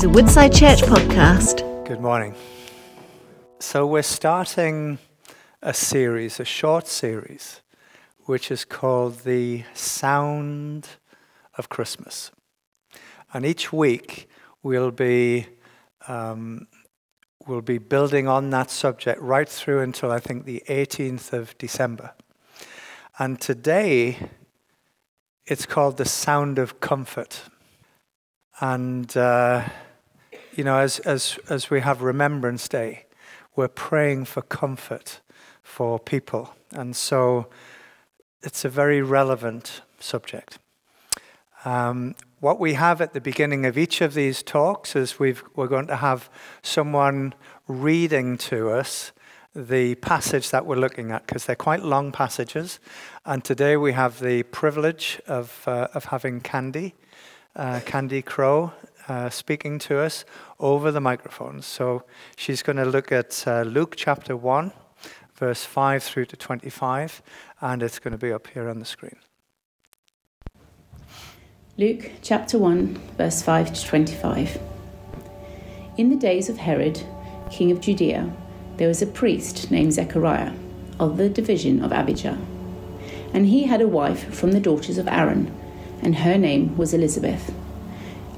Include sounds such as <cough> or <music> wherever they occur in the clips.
is a Woodside Church podcast. Good morning. So, we're starting a series, a short series, which is called The Sound of Christmas. And each week we'll be, um, we'll be building on that subject right through until I think the 18th of December. And today it's called The Sound of Comfort. And, uh, you know, as, as, as we have Remembrance Day, we're praying for comfort for people. And so it's a very relevant subject. Um, what we have at the beginning of each of these talks is we've, we're going to have someone reading to us the passage that we're looking at because they're quite long passages. And today we have the privilege of, uh, of having Candy uh, Candy Crow uh, speaking to us over the microphones. So she's going to look at uh, Luke chapter 1, verse 5 through to 25, and it's going to be up here on the screen. Luke chapter 1, verse 5 to 25. In the days of Herod, king of Judea, there was a priest named Zechariah of the division of Abijah. And he had a wife from the daughters of Aaron and her name was Elizabeth.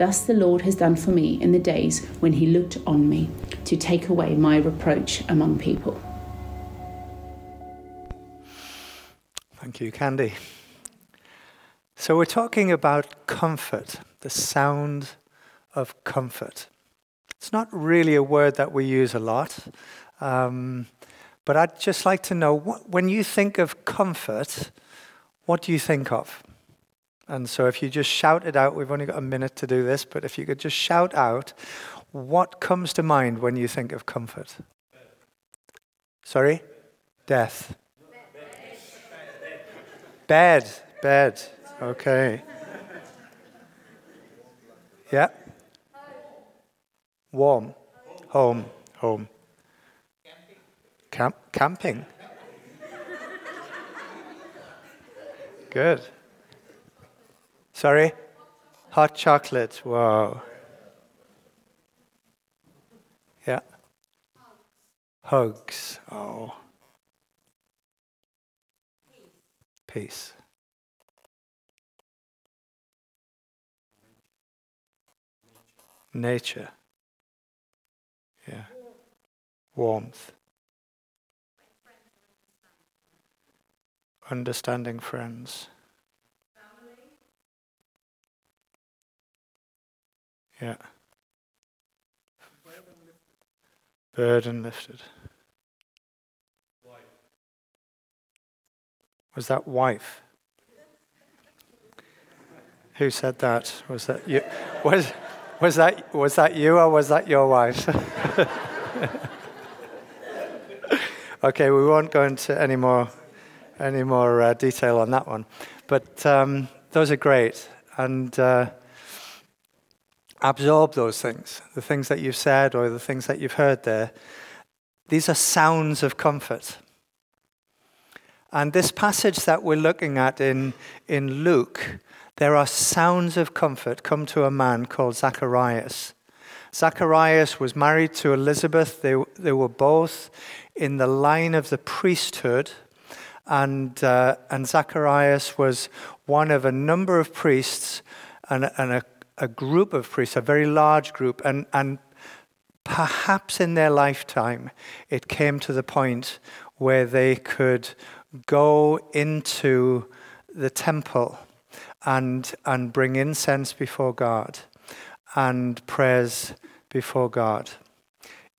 Thus the Lord has done for me in the days when he looked on me to take away my reproach among people. Thank you, Candy. So, we're talking about comfort, the sound of comfort. It's not really a word that we use a lot, um, but I'd just like to know what, when you think of comfort, what do you think of? And so, if you just shout it out, we've only got a minute to do this, but if you could just shout out, what comes to mind when you think of comfort? Sorry? Death. Bed. Bed. Okay. Yeah? Warm. Home. Home. Camp- camping. Good. Sorry? Hot chocolate. Wow. Yeah. Hugs. Oh. Peace. nature. Yeah. Warmth. Understanding friends. Yeah. Burden lifted. Was that wife? Who said that? Was that you? Was, was, that, was that you or was that your wife? <laughs> okay, we won't go into any more, any more uh, detail on that one. But um, those are great. And uh, absorb those things, the things that you've said or the things that you've heard there. These are sounds of comfort. And this passage that we're looking at in, in Luke, there are sounds of comfort come to a man called Zacharias. Zacharias was married to Elizabeth. They, they were both in the line of the priesthood. And, uh, and Zacharias was one of a number of priests and, and a, a group of priests, a very large group. And, and perhaps in their lifetime, it came to the point where they could go into the temple and, and bring incense before God and prayers before God.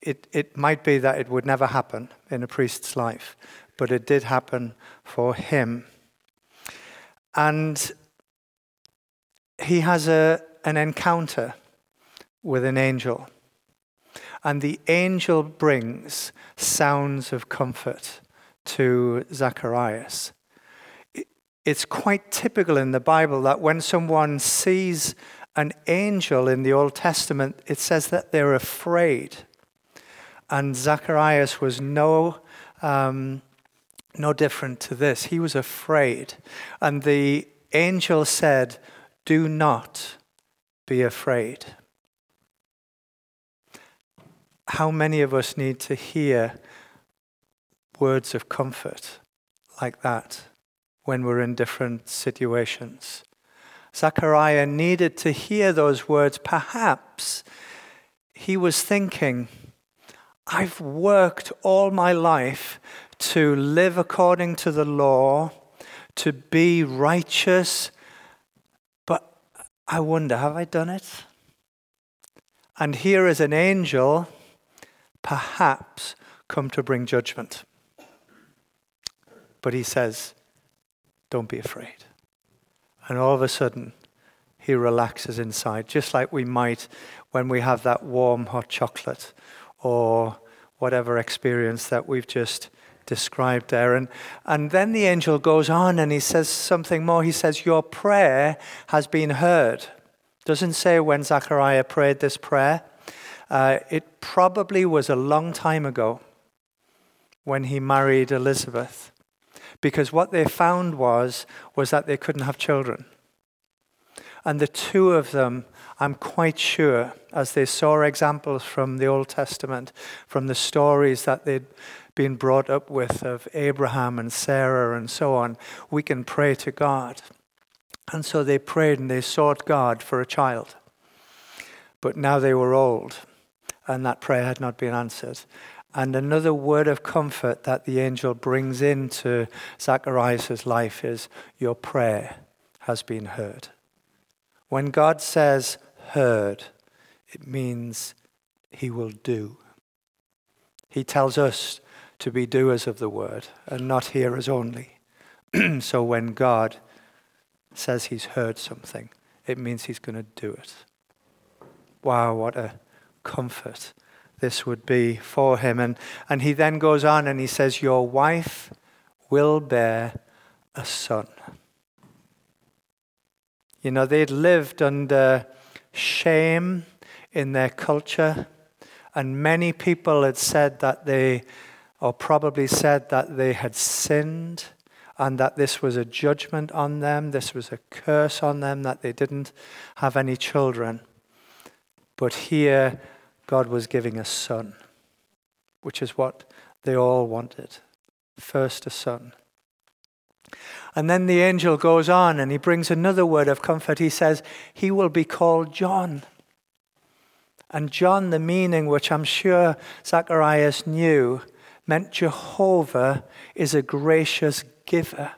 It, it might be that it would never happen in a priest's life, but it did happen for him. And he has a, an encounter with an angel. And the angel brings sounds of comfort to Zacharias. It's quite typical in the Bible that when someone sees an angel in the Old Testament, it says that they're afraid. And Zacharias was no, um, no different to this. He was afraid. And the angel said, Do not be afraid. How many of us need to hear words of comfort like that when we're in different situations. Zechariah needed to hear those words. Perhaps he was thinking, I've worked all my life to live according to the law, to be righteous, I wonder, have I done it? And here is an angel, perhaps come to bring judgment. But he says, Don't be afraid. And all of a sudden, he relaxes inside, just like we might when we have that warm hot chocolate or whatever experience that we've just described there. And, and then the angel goes on and he says something more. He says, Your prayer has been heard. Doesn't say when Zechariah prayed this prayer. Uh, it probably was a long time ago when he married Elizabeth because what they found was, was that they couldn't have children. And the two of them, I'm quite sure, as they saw examples from the Old Testament, from the stories that they'd been brought up with of Abraham and Sarah and so on, we can pray to God. And so they prayed and they sought God for a child. But now they were old, and that prayer had not been answered. And another word of comfort that the angel brings into Zacharias' life is your prayer has been heard. When God says heard, it means he will do. He tells us to be doers of the word and not hearers only. <clears throat> so when God says he's heard something, it means he's going to do it. Wow, what a comfort this would be for him. And, and he then goes on and he says, Your wife will bear a son. You know, they'd lived under shame in their culture, and many people had said that they, or probably said that they had sinned and that this was a judgment on them, this was a curse on them, that they didn't have any children. But here, God was giving a son, which is what they all wanted. First, a son. And then the angel goes on and he brings another word of comfort. He says, He will be called John. And John, the meaning, which I'm sure Zacharias knew, meant Jehovah is a gracious giver.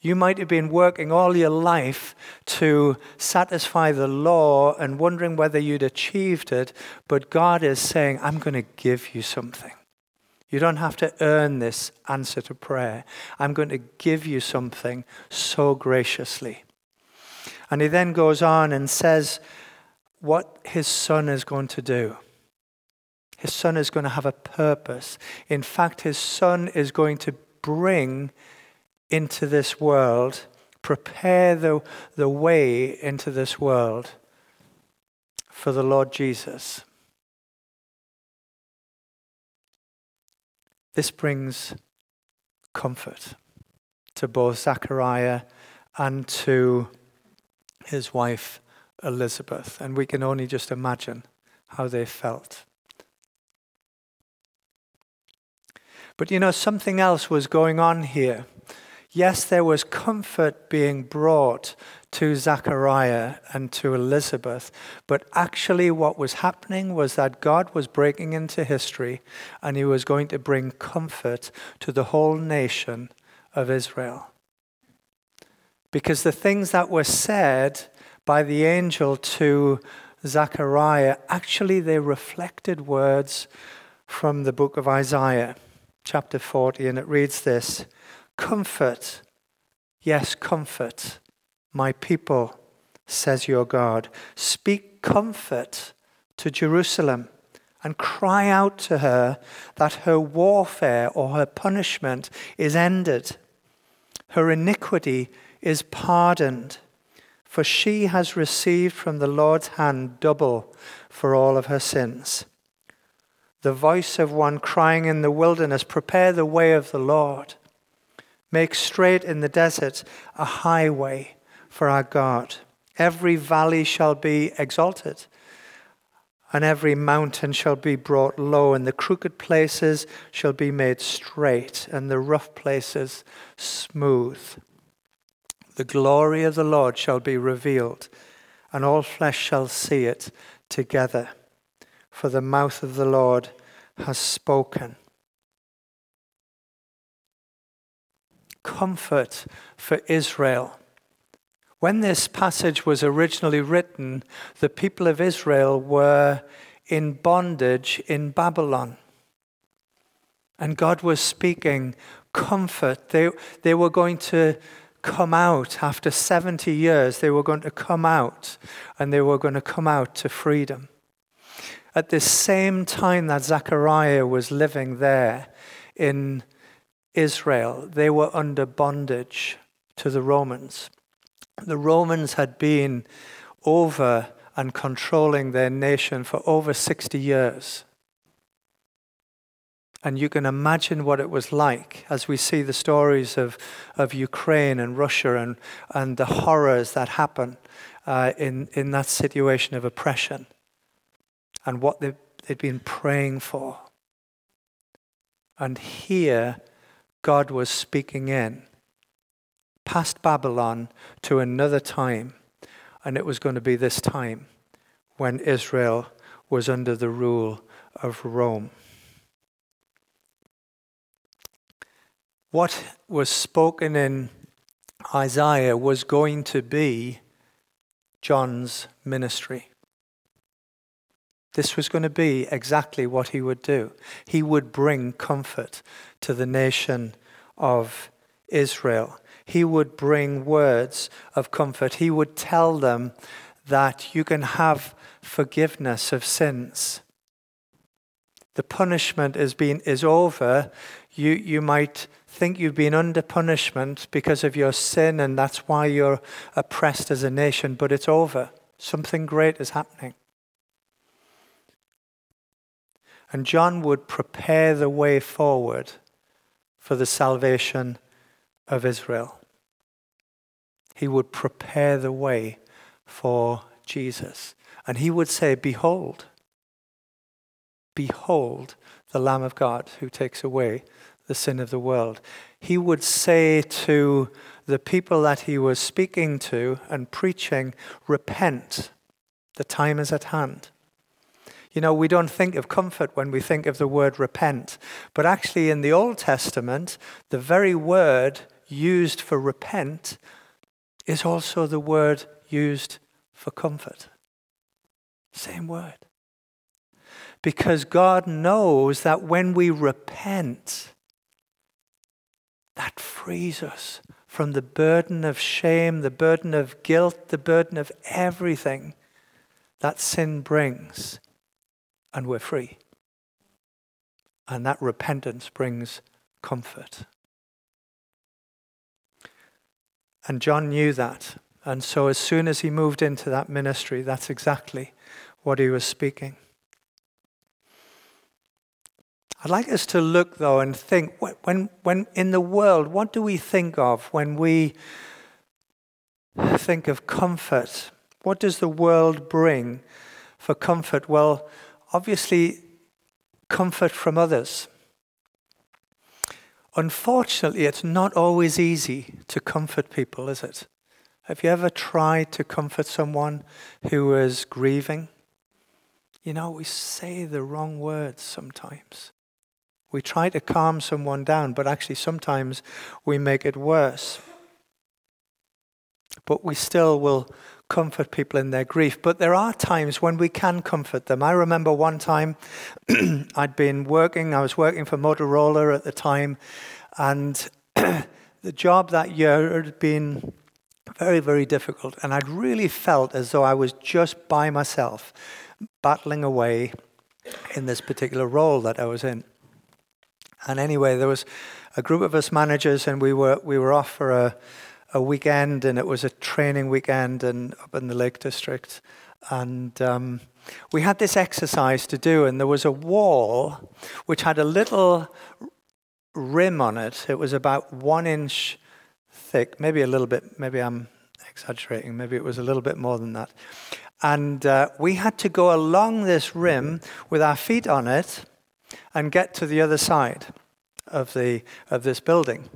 You might have been working all your life to satisfy the law and wondering whether you'd achieved it, but God is saying, I'm going to give you something. You don't have to earn this answer to prayer. I'm going to give you something so graciously. And he then goes on and says what his son is going to do. His son is going to have a purpose. In fact, his son is going to bring into this world, prepare the, the way into this world for the Lord Jesus. This brings comfort to both Zachariah and to his wife Elizabeth, and we can only just imagine how they felt. But you know, something else was going on here. Yes, there was comfort being brought to Zachariah and to Elizabeth, but actually, what was happening was that God was breaking into history and he was going to bring comfort to the whole nation of Israel. Because the things that were said by the angel to Zechariah, actually, they reflected words from the book of Isaiah, chapter 40, and it reads this Comfort, yes, comfort my people, says your God. Speak comfort to Jerusalem and cry out to her that her warfare or her punishment is ended, her iniquity is pardoned, for she has received from the Lord's hand double for all of her sins. The voice of one crying in the wilderness, Prepare the way of the Lord Make straight in the desert a highway for our God. Every valley shall be exalted, and every mountain shall be brought low, and the crooked places shall be made straight, and the rough places smooth. The glory of the Lord shall be revealed, and all flesh shall see it together. For the mouth of the Lord has spoken. comfort for Israel. When this passage was originally written, the people of Israel were in bondage in Babylon. And God was speaking comfort. They, they were going to come out after 70 years. They were going to come out and they were going to come out to freedom. At the same time that Zechariah was living there in Israel, they were under bondage to the Romans. The Romans had been over and controlling their nation for over 60 years. And you can imagine what it was like as we see the stories of, of Ukraine and Russia and, and the horrors that happen uh, in, in that situation of oppression and what they, they'd been praying for. And here, God was speaking in past Babylon to another time. And it was going to be this time when Israel was under the rule of Rome. What was spoken in Isaiah was going to be John's ministry. This was going to be exactly what he would do. He would bring comfort to the nation of Israel. He would bring words of comfort. He would tell them that you can have forgiveness of sins. The punishment is, being, is over. You, you might think you've been under punishment because of your sin, and that's why you're oppressed as a nation, but it's over. Something great is happening. And John would prepare the way forward for the salvation of Israel. He would prepare the way for Jesus. And he would say, Behold, behold the Lamb of God who takes away the sin of the world. He would say to the people that he was speaking to and preaching, Repent The time is at hand. You know, we don't think of comfort when we think of the word repent. But actually, in the Old Testament, the very word used for repent is also the word used for comfort. Same word. Because God knows that when we repent, that frees us from the burden of shame, the burden of guilt, the burden of everything that sin brings and we're free. And that repentance brings comfort. And John knew that. And so, as soon as he moved into that ministry, that's exactly what he was speaking. I'd like us to look, though, and think when, when in the world, what do we think of when we think of comfort? What does the world bring for comfort? Well, obviously, comfort from others. Unfortunately, it's not always easy to comfort people, is it? Have you ever tried to comfort someone who is grieving? You know, we say the wrong words sometimes. We try to calm someone down, but actually, sometimes we make it worse. But we still will comfort people in their grief. But there are times when we can comfort them. I remember one time <clears throat> I'd been working, I was working for Motorola at the time, and <clears throat> the job that year had been very, very difficult. And I'd really felt as though I was just by myself, battling away in this particular role that I was in. And anyway, there was a group of us managers, and we were, we were off for a a weekend, and it was a training weekend, and up in the Lake District, and um, we had this exercise to do, and there was a wall which had a little rim on it. It was about one inch thick, maybe a little bit. Maybe I'm exaggerating. Maybe it was a little bit more than that. And uh, we had to go along this rim with our feet on it and get to the other side of the of this building.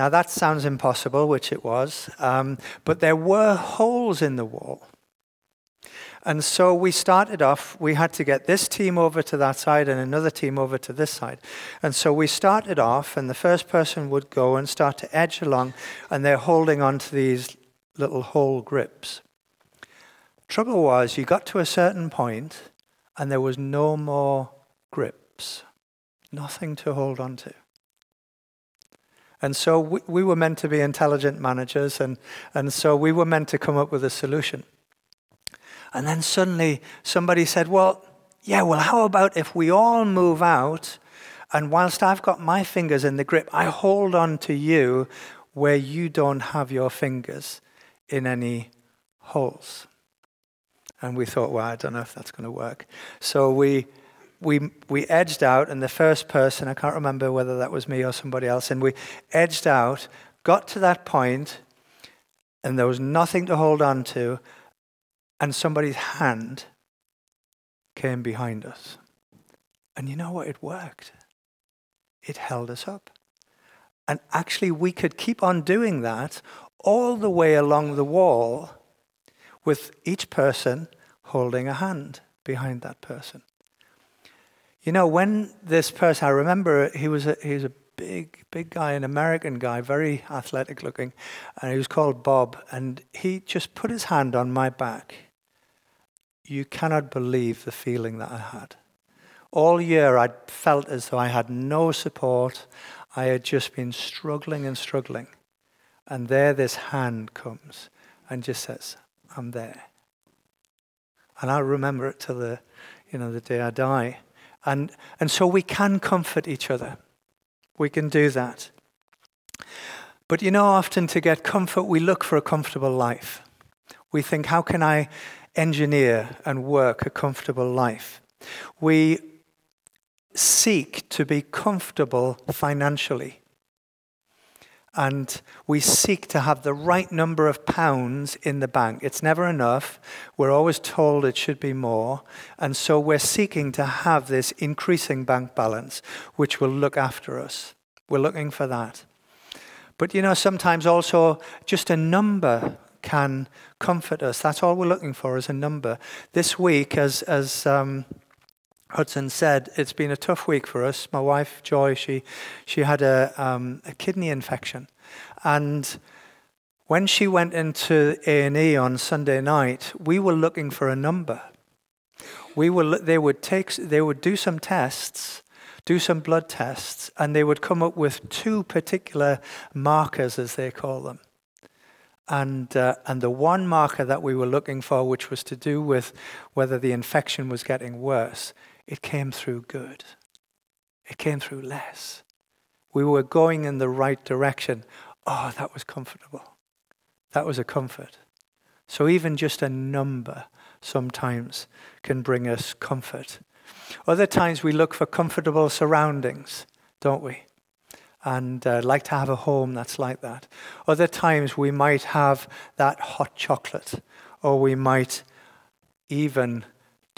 Now, that sounds impossible, which it was, um, but there were holes in the wall. And so we started off, we had to get this team over to that side and another team over to this side. And so we started off, and the first person would go and start to edge along, and they're holding on to these little hole grips. Trouble was, you got to a certain point, and there was no more grips, nothing to hold on to. And so we, we were meant to be intelligent managers, and, and so we were meant to come up with a solution. And then suddenly somebody said, Well, yeah, well, how about if we all move out, and whilst I've got my fingers in the grip, I hold on to you where you don't have your fingers in any holes? And we thought, well, I don't know if that's going to work. So we we, we edged out, and the first person, I can't remember whether that was me or somebody else, and we edged out, got to that point, and there was nothing to hold on to, and somebody's hand came behind us. And you know what? It worked. It held us up. And actually, we could keep on doing that all the way along the wall with each person holding a hand behind that person. You know, when this person, I remember he was a, he was a big, big guy, an American guy, very athletic looking, and he was called Bob, and he just put his hand on my back. You cannot believe the feeling that I had. All year I felt as though I had no support. I had just been struggling and struggling. And there this hand comes and just says, I'm there. And I'll remember it till the, you know, the day I die. And, and so we can comfort each other. We can do that. But you know, often to get comfort, we look for a comfortable life. We think, how can I engineer and work a comfortable life? We seek to be comfortable financially and we seek to have the right number of pounds in the bank. It's never enough. We're always told it should be more. And so we're seeking to have this increasing bank balance, which will look after us. We're looking for that. But you know, sometimes also just a number can comfort us. That's all we're looking for is a number. This week, as, as um, Hudson said, it's been a tough week for us. My wife, Joy, she, she had a, um, a kidney infection. And when she went into A&E on Sunday night, we were looking for a number. We were, they, would take, they would do some tests, do some blood tests, and they would come up with two particular markers, as they call them. And, uh, and the one marker that we were looking for, which was to do with whether the infection was getting worse, it came through good. It came through less. We were going in the right direction. Oh, that was comfortable. That was a comfort. So even just a number sometimes can bring us comfort. Other times we look for comfortable surroundings, don't we? And uh, like to have a home that's like that. Other times we might have that hot chocolate, or we might even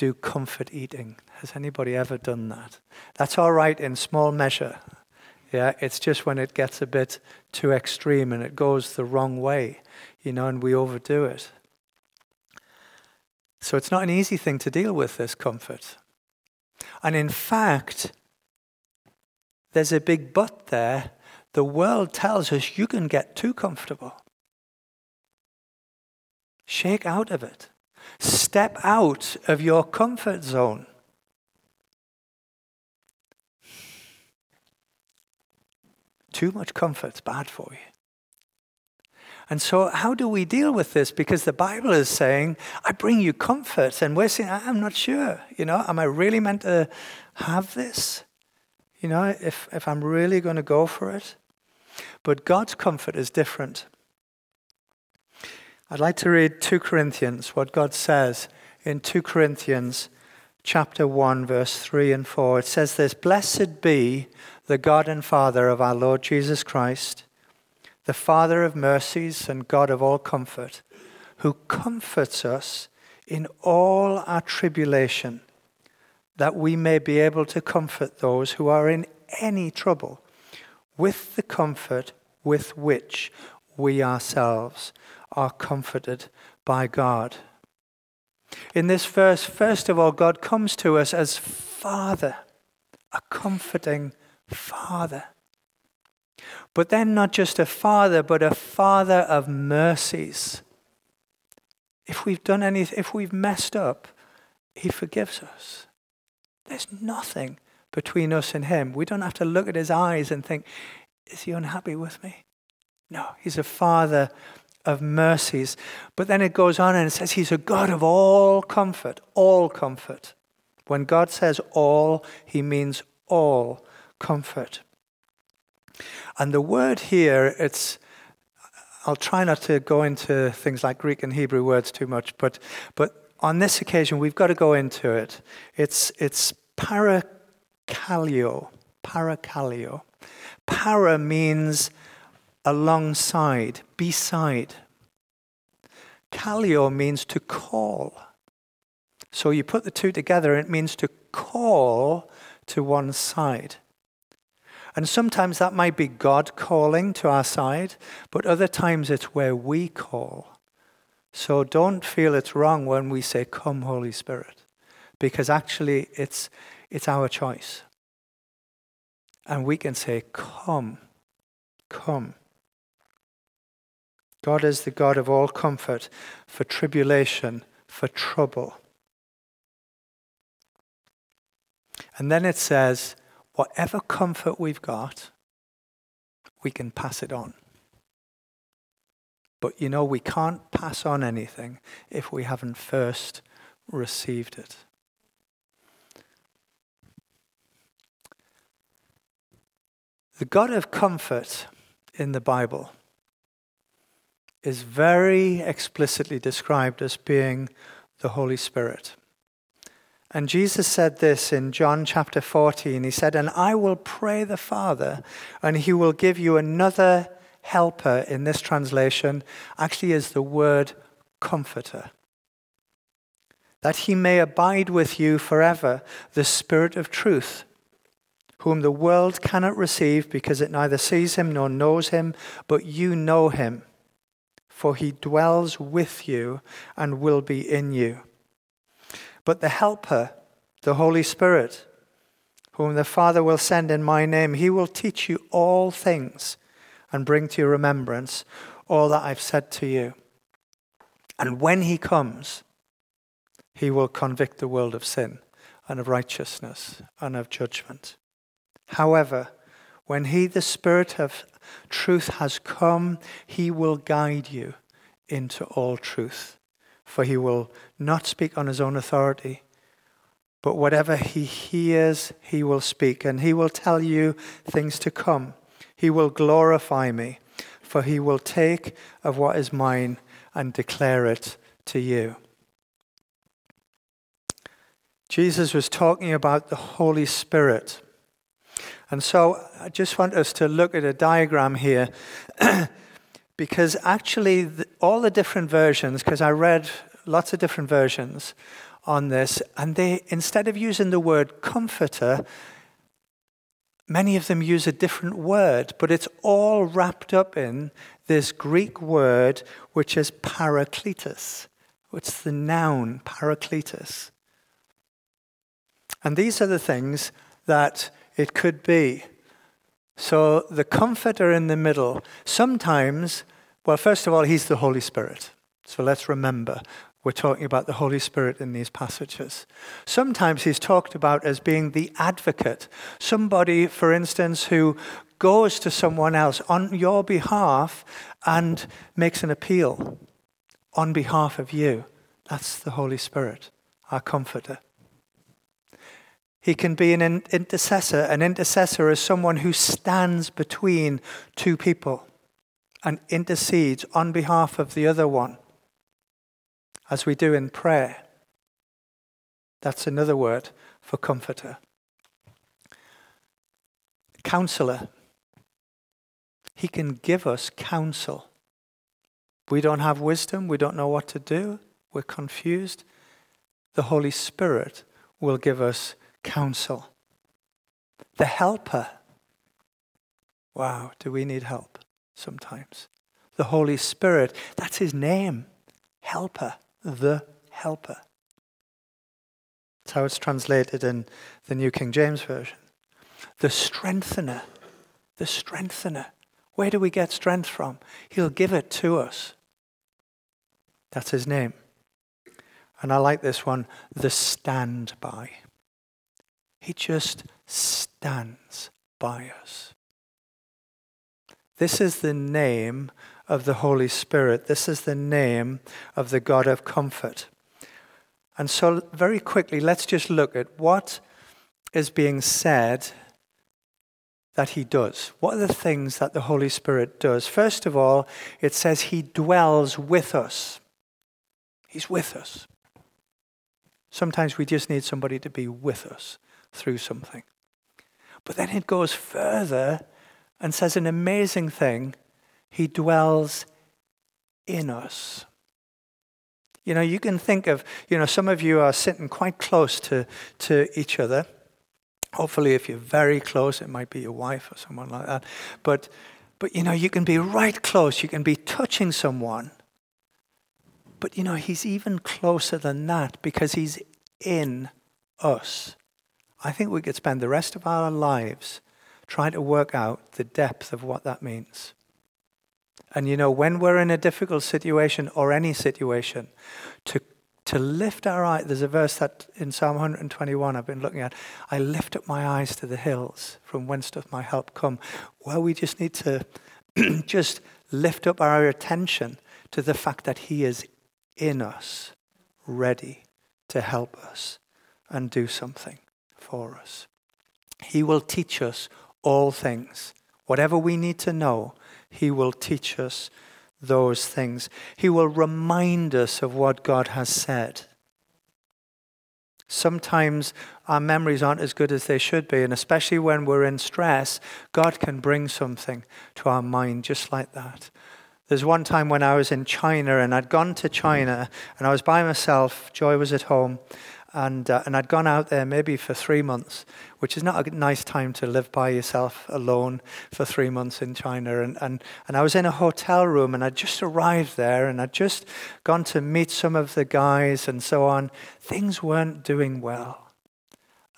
do comfort eating. Has anybody ever done that? That's all right in small measure. Yeah, it's just when it gets a bit too extreme and it goes the wrong way, you know, and we overdo it. So it's not an easy thing to deal with, this comfort. And in fact, there's a big but there. The world tells us you can get too comfortable. Shake out of it. Step out of your comfort zone. Too much comfort's bad for you. And so, how do we deal with this? Because the Bible is saying, I bring you comfort. And we're saying, I'm not sure. You know, am I really meant to have this? You know, if, if I'm really going to go for it? But God's comfort is different. I'd like to read 2 Corinthians, what God says in 2 Corinthians chapter 1, verse 3 and 4. It says this Blessed be the God and Father of our Lord Jesus Christ the Father of mercies and God of all comfort, who comforts us in all our tribulation, that we may be able to comfort those who are in any trouble with the comfort with which we ourselves are comforted by God. In this verse, first of all, God comes to us as Father, a comforting Father. But then, not just a father, but a father of mercies. If we've done anything, if we've messed up, he forgives us. There's nothing between us and him. We don't have to look at his eyes and think, is he unhappy with me? No, he's a father of mercies. But then it goes on and it says he's a God of all comfort, all comfort. When God says all, he means all comfort. And the word here, it's, I'll try not to go into things like Greek and Hebrew words too much, but, but on this occasion, we've got to go into it. It's, it's parakalio, Parakallio. Para means alongside, beside. Kallio means to call. So you put the two together, and it means to call to one side. And sometimes that might be God calling to our side, but other times it's where we call. So don't feel it's wrong when we say, Come, Holy Spirit, because actually it's, it's our choice. And we can say, Come, come. God is the God of all comfort for tribulation, for trouble. And then it says, whatever comfort we've got, we can pass it on. But you know, we can't pass on anything if we haven't first received it. The God of comfort in the Bible is very explicitly described as being the Holy Spirit. And Jesus said this in John chapter 14. He said, And I will pray the Father, and he will give you another helper in this translation, actually, is the word comforter. That he may abide with you forever, the Spirit of truth, whom the world cannot receive because it neither sees him nor knows him, but you know him for he dwells with you and will be in you. But the Helper, the Holy Spirit, whom the Father will send in my name, he will teach you all things and bring to your remembrance all that I've said to you. And when he comes, he will convict the world of sin and of righteousness and of judgment. However, when he, the Spirit of truth, has come, he will guide you into all truth. For he will not speak on his own authority, but whatever he hears, he will speak, and he will tell you things to come. He will glorify me, for he will take of what is mine and declare it to you. Jesus was talking about the Holy Spirit. And so I just want us to look at a diagram here <clears throat> because actually, the, all the different versions, because I read lots of different versions on this, and they, instead of using the word comforter, many of them use a different word, but it's all wrapped up in this Greek word which is parakletos. It's the noun parakletos. And these are the things that it could be. So the comforter in the middle, sometimes, well, first of all, he's the Holy Spirit. So let's remember, we're talking about the Holy Spirit in these passages. Sometimes he's talked about as being the advocate, somebody, for instance, who goes to someone else on your behalf and makes an appeal on behalf of you. That's the Holy Spirit, our comforter. He can be an intercessor. An intercessor is someone who stands between two people and intercedes on behalf of the other one, as we do in prayer. That's another word for comforter. Counselor. He can give us counsel. We don't have wisdom, we don't know what to do, we're confused. The Holy Spirit will give us counsel. The helper. Wow, do we need help sometimes? The Holy Spirit, that's his name. Helper, the helper. That's how it's translated in the New King James Version. The strengthener, the strengthener. Where do we get strength from? He'll give it to us. That's his name. And I like this one, the standby. He just stands by us. This is the name of the Holy Spirit. This is the name of the God of comfort. And so, very quickly, let's just look at what is being said that he does. What are the things that the Holy Spirit does? First of all, it says he dwells with us. He's with us. Sometimes we just need somebody to be with us through something. But then it goes further and says an amazing thing He dwells in us. You know, you can think of, you know, some of you are sitting quite close to, to each other. Hopefully, if you're very close, it might be your wife or someone like that. But, but you know, you can be right close. You can be touching someone. But, you know, he's even closer than that because he's in us. I think we could spend the rest of our lives trying to work out the depth of what that means. And you know, when we're in a difficult situation or any situation, to, to lift our eyes, there's a verse that in Psalm 121 I've been looking at, I lift up my eyes to the hills, from whence doth my help come? Well, we just need to <clears throat> just lift up our attention to the fact that He is in us, ready to help us and do something for us. He will teach us all things. Whatever we need to know, He will teach us those things. He will remind us of what God has said. Sometimes our memories aren't as good as they should be, and especially when we're in stress, God can bring something to our mind just like that. There's one time when I was in China and I'd gone to China and I was by myself, Joy was at home, And, uh, and I'd gone out there maybe for three months, which is not a nice time to live by yourself alone for three months in China. And, and, and I was in a hotel room and I'd just arrived there and I'd just gone to meet some of the guys and so on. Things weren't doing well.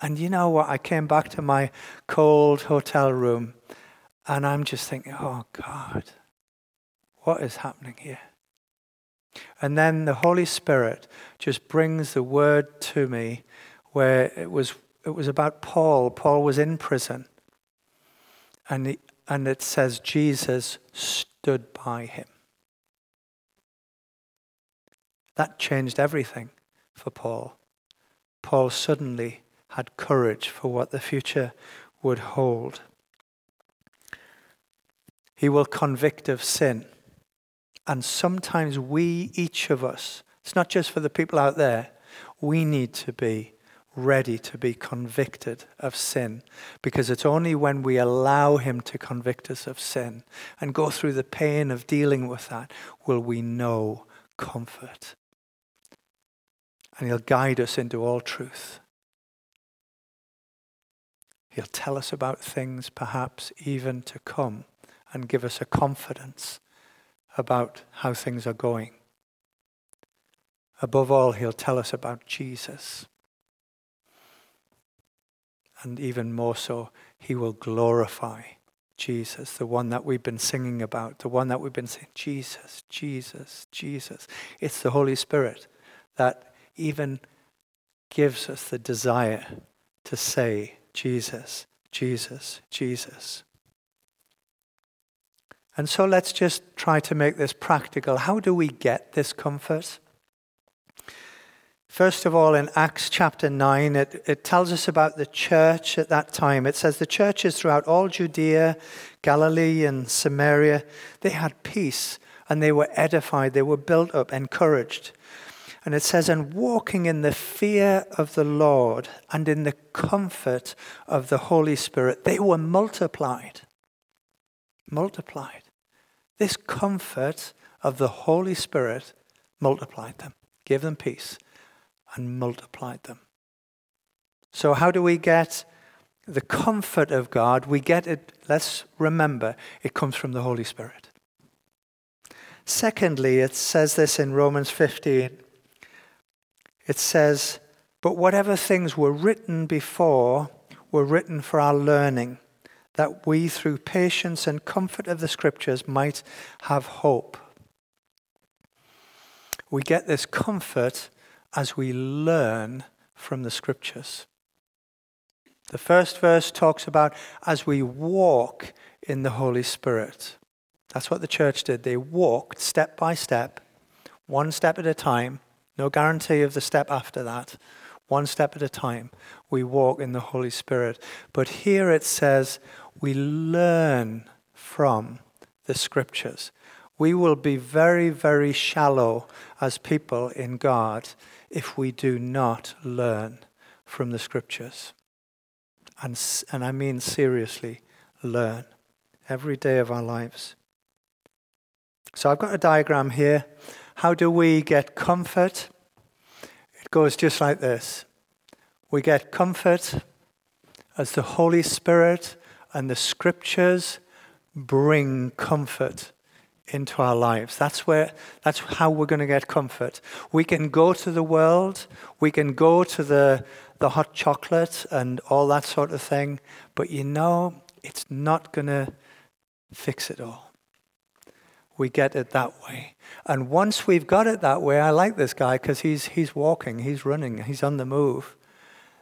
And you know what? I came back to my cold hotel room and I'm just thinking, oh God, what is happening here? And then the Holy Spirit just brings the word to me where it was, it was about Paul. Paul was in prison. And, he, and it says Jesus stood by him. That changed everything for Paul. Paul suddenly had courage for what the future would hold. He will convict of sin. And sometimes we, each of us, it's not just for the people out there, we need to be ready to be convicted of sin because it's only when we allow Him to convict us of sin and go through the pain of dealing with that will we know comfort. And He'll guide us into all truth. He'll tell us about things perhaps even to come and give us a confidence about how things are going. Above all, he'll tell us about Jesus. And even more so, he will glorify Jesus, the one that we've been singing about, the one that we've been saying, Jesus, Jesus, Jesus. It's the Holy Spirit that even gives us the desire to say, Jesus, Jesus, Jesus. And so let's just try to make this practical. How do we get this comfort? First of all, in Acts chapter 9, it, it tells us about the church at that time. It says the churches throughout all Judea, Galilee, and Samaria, they had peace and they were edified, they were built up, encouraged. And it says, and walking in the fear of the Lord and in the comfort of the Holy Spirit, they were multiplied. Multiplied. This comfort of the Holy Spirit multiplied them, gave them peace, and multiplied them. So, how do we get the comfort of God? We get it, let's remember, it comes from the Holy Spirit. Secondly, it says this in Romans 15. It says, But whatever things were written before were written for our learning that we, through patience and comfort of the scriptures, might have hope. We get this comfort as we learn from the scriptures. The first verse talks about as we walk in the Holy Spirit. That's what the church did. They walked step by step, one step at a time, no guarantee of the step after that. One step at a time, we walk in the Holy Spirit. But here it says, we learn from the scriptures. We will be very, very shallow as people in God if we do not learn from the scriptures. And, and I mean seriously, learn every day of our lives. So I've got a diagram here. How do we get comfort? It goes just like this we get comfort as the Holy Spirit and the scriptures bring comfort into our lives. That's where that's how we're going to get comfort. We can go to the world, we can go to the the hot chocolate and all that sort of thing, but you know it's not going to fix it all. We get it that way. And once we've got it that way, I like this guy because he's he's walking, he's running, he's on the move.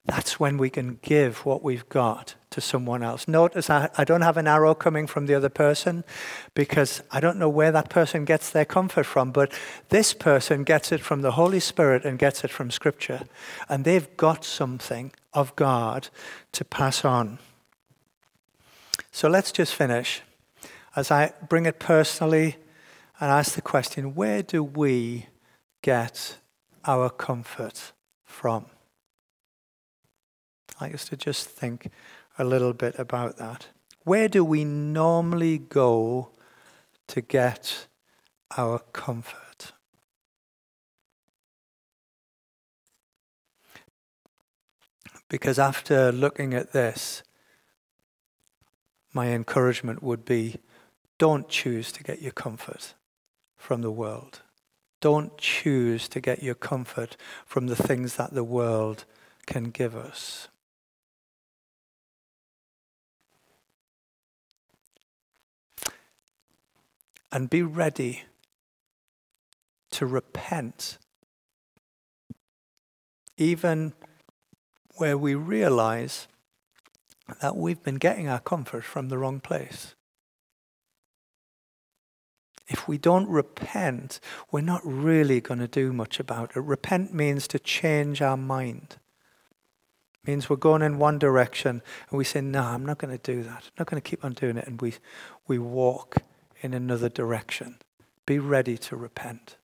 That's when we can give what we've got to someone else. Notice I, I, don't have an arrow coming from the other person because I don't know where that person gets their comfort from, but this person gets it from the Holy Spirit and gets it from Scripture. And they've got something of God to pass on. So let's just finish as I bring it personally and ask the question where do we get our comfort from? I'd like us to just think a little bit about that. Where do we normally go to get our comfort? Because after looking at this, my encouragement would be don't choose to get your comfort from the world. Don't choose to get your comfort from the things that the world can give us. And be ready to repent, even where we realize that we've been getting our comfort from the wrong place. If we don't repent, we're not really going to do much about it. Repent means to change our mind. It means we're going in one direction and we say, No, I'm not going to do that. I'm not going to keep on doing it. And we, we walk in another direction. Be ready to repent.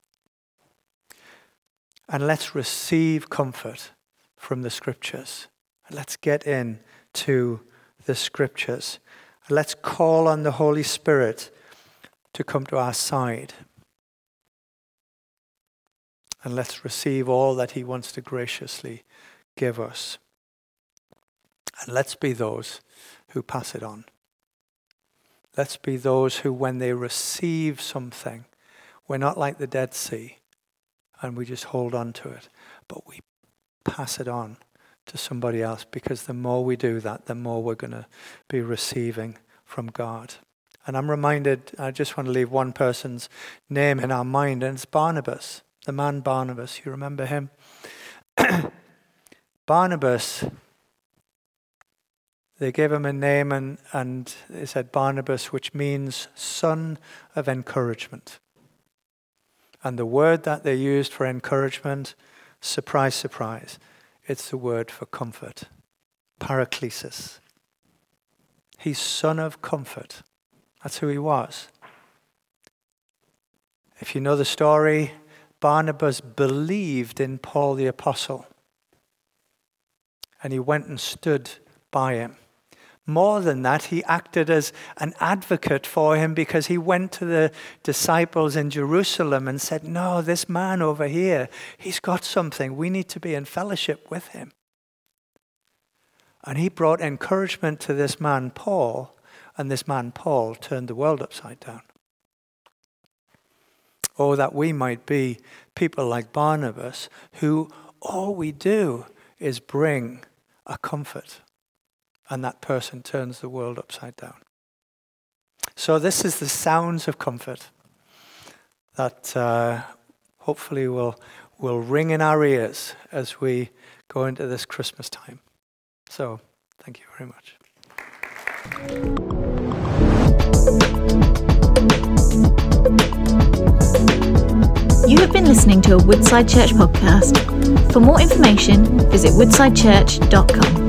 And let's receive comfort from the scriptures. Let's get in to the scriptures. Let's call on the Holy Spirit to come to our side. And let's receive all that He wants to graciously give us. And let's be those who pass it on. Let's be those who, when they receive something, we're not like the Dead Sea and we just hold on to it, but we pass it on to somebody else because the more we do that, the more we're going to be receiving from God. And I'm reminded, I just want to leave one person's name in our mind, and it's Barnabas, the man Barnabas. You remember him? <clears throat> Barnabas, they gave him a name and, and they said Barnabas, which means son of encouragement. And the word that they used for encouragement, surprise, surprise, it's the word for comfort, paraklesis. He's son of comfort. That's who he was. If you know the story, Barnabas believed in Paul the Apostle. And he went and stood by him. More than that, he acted as an advocate for him because he went to the disciples in Jerusalem and said, No, this man over here, he's got something. We need to be in fellowship with him. And he brought encouragement to this man, Paul, and this man, Paul, turned the world upside down. Oh, that we might be people like Barnabas, who all we do is bring a comfort and that person turns the world upside down. So, this is the sounds of comfort that uh, hopefully will, will ring in our ears as we go into this Christmas time. So, thank you very much. You have been listening to a Woodside Church podcast. For more information, visit woodsidechurch.com.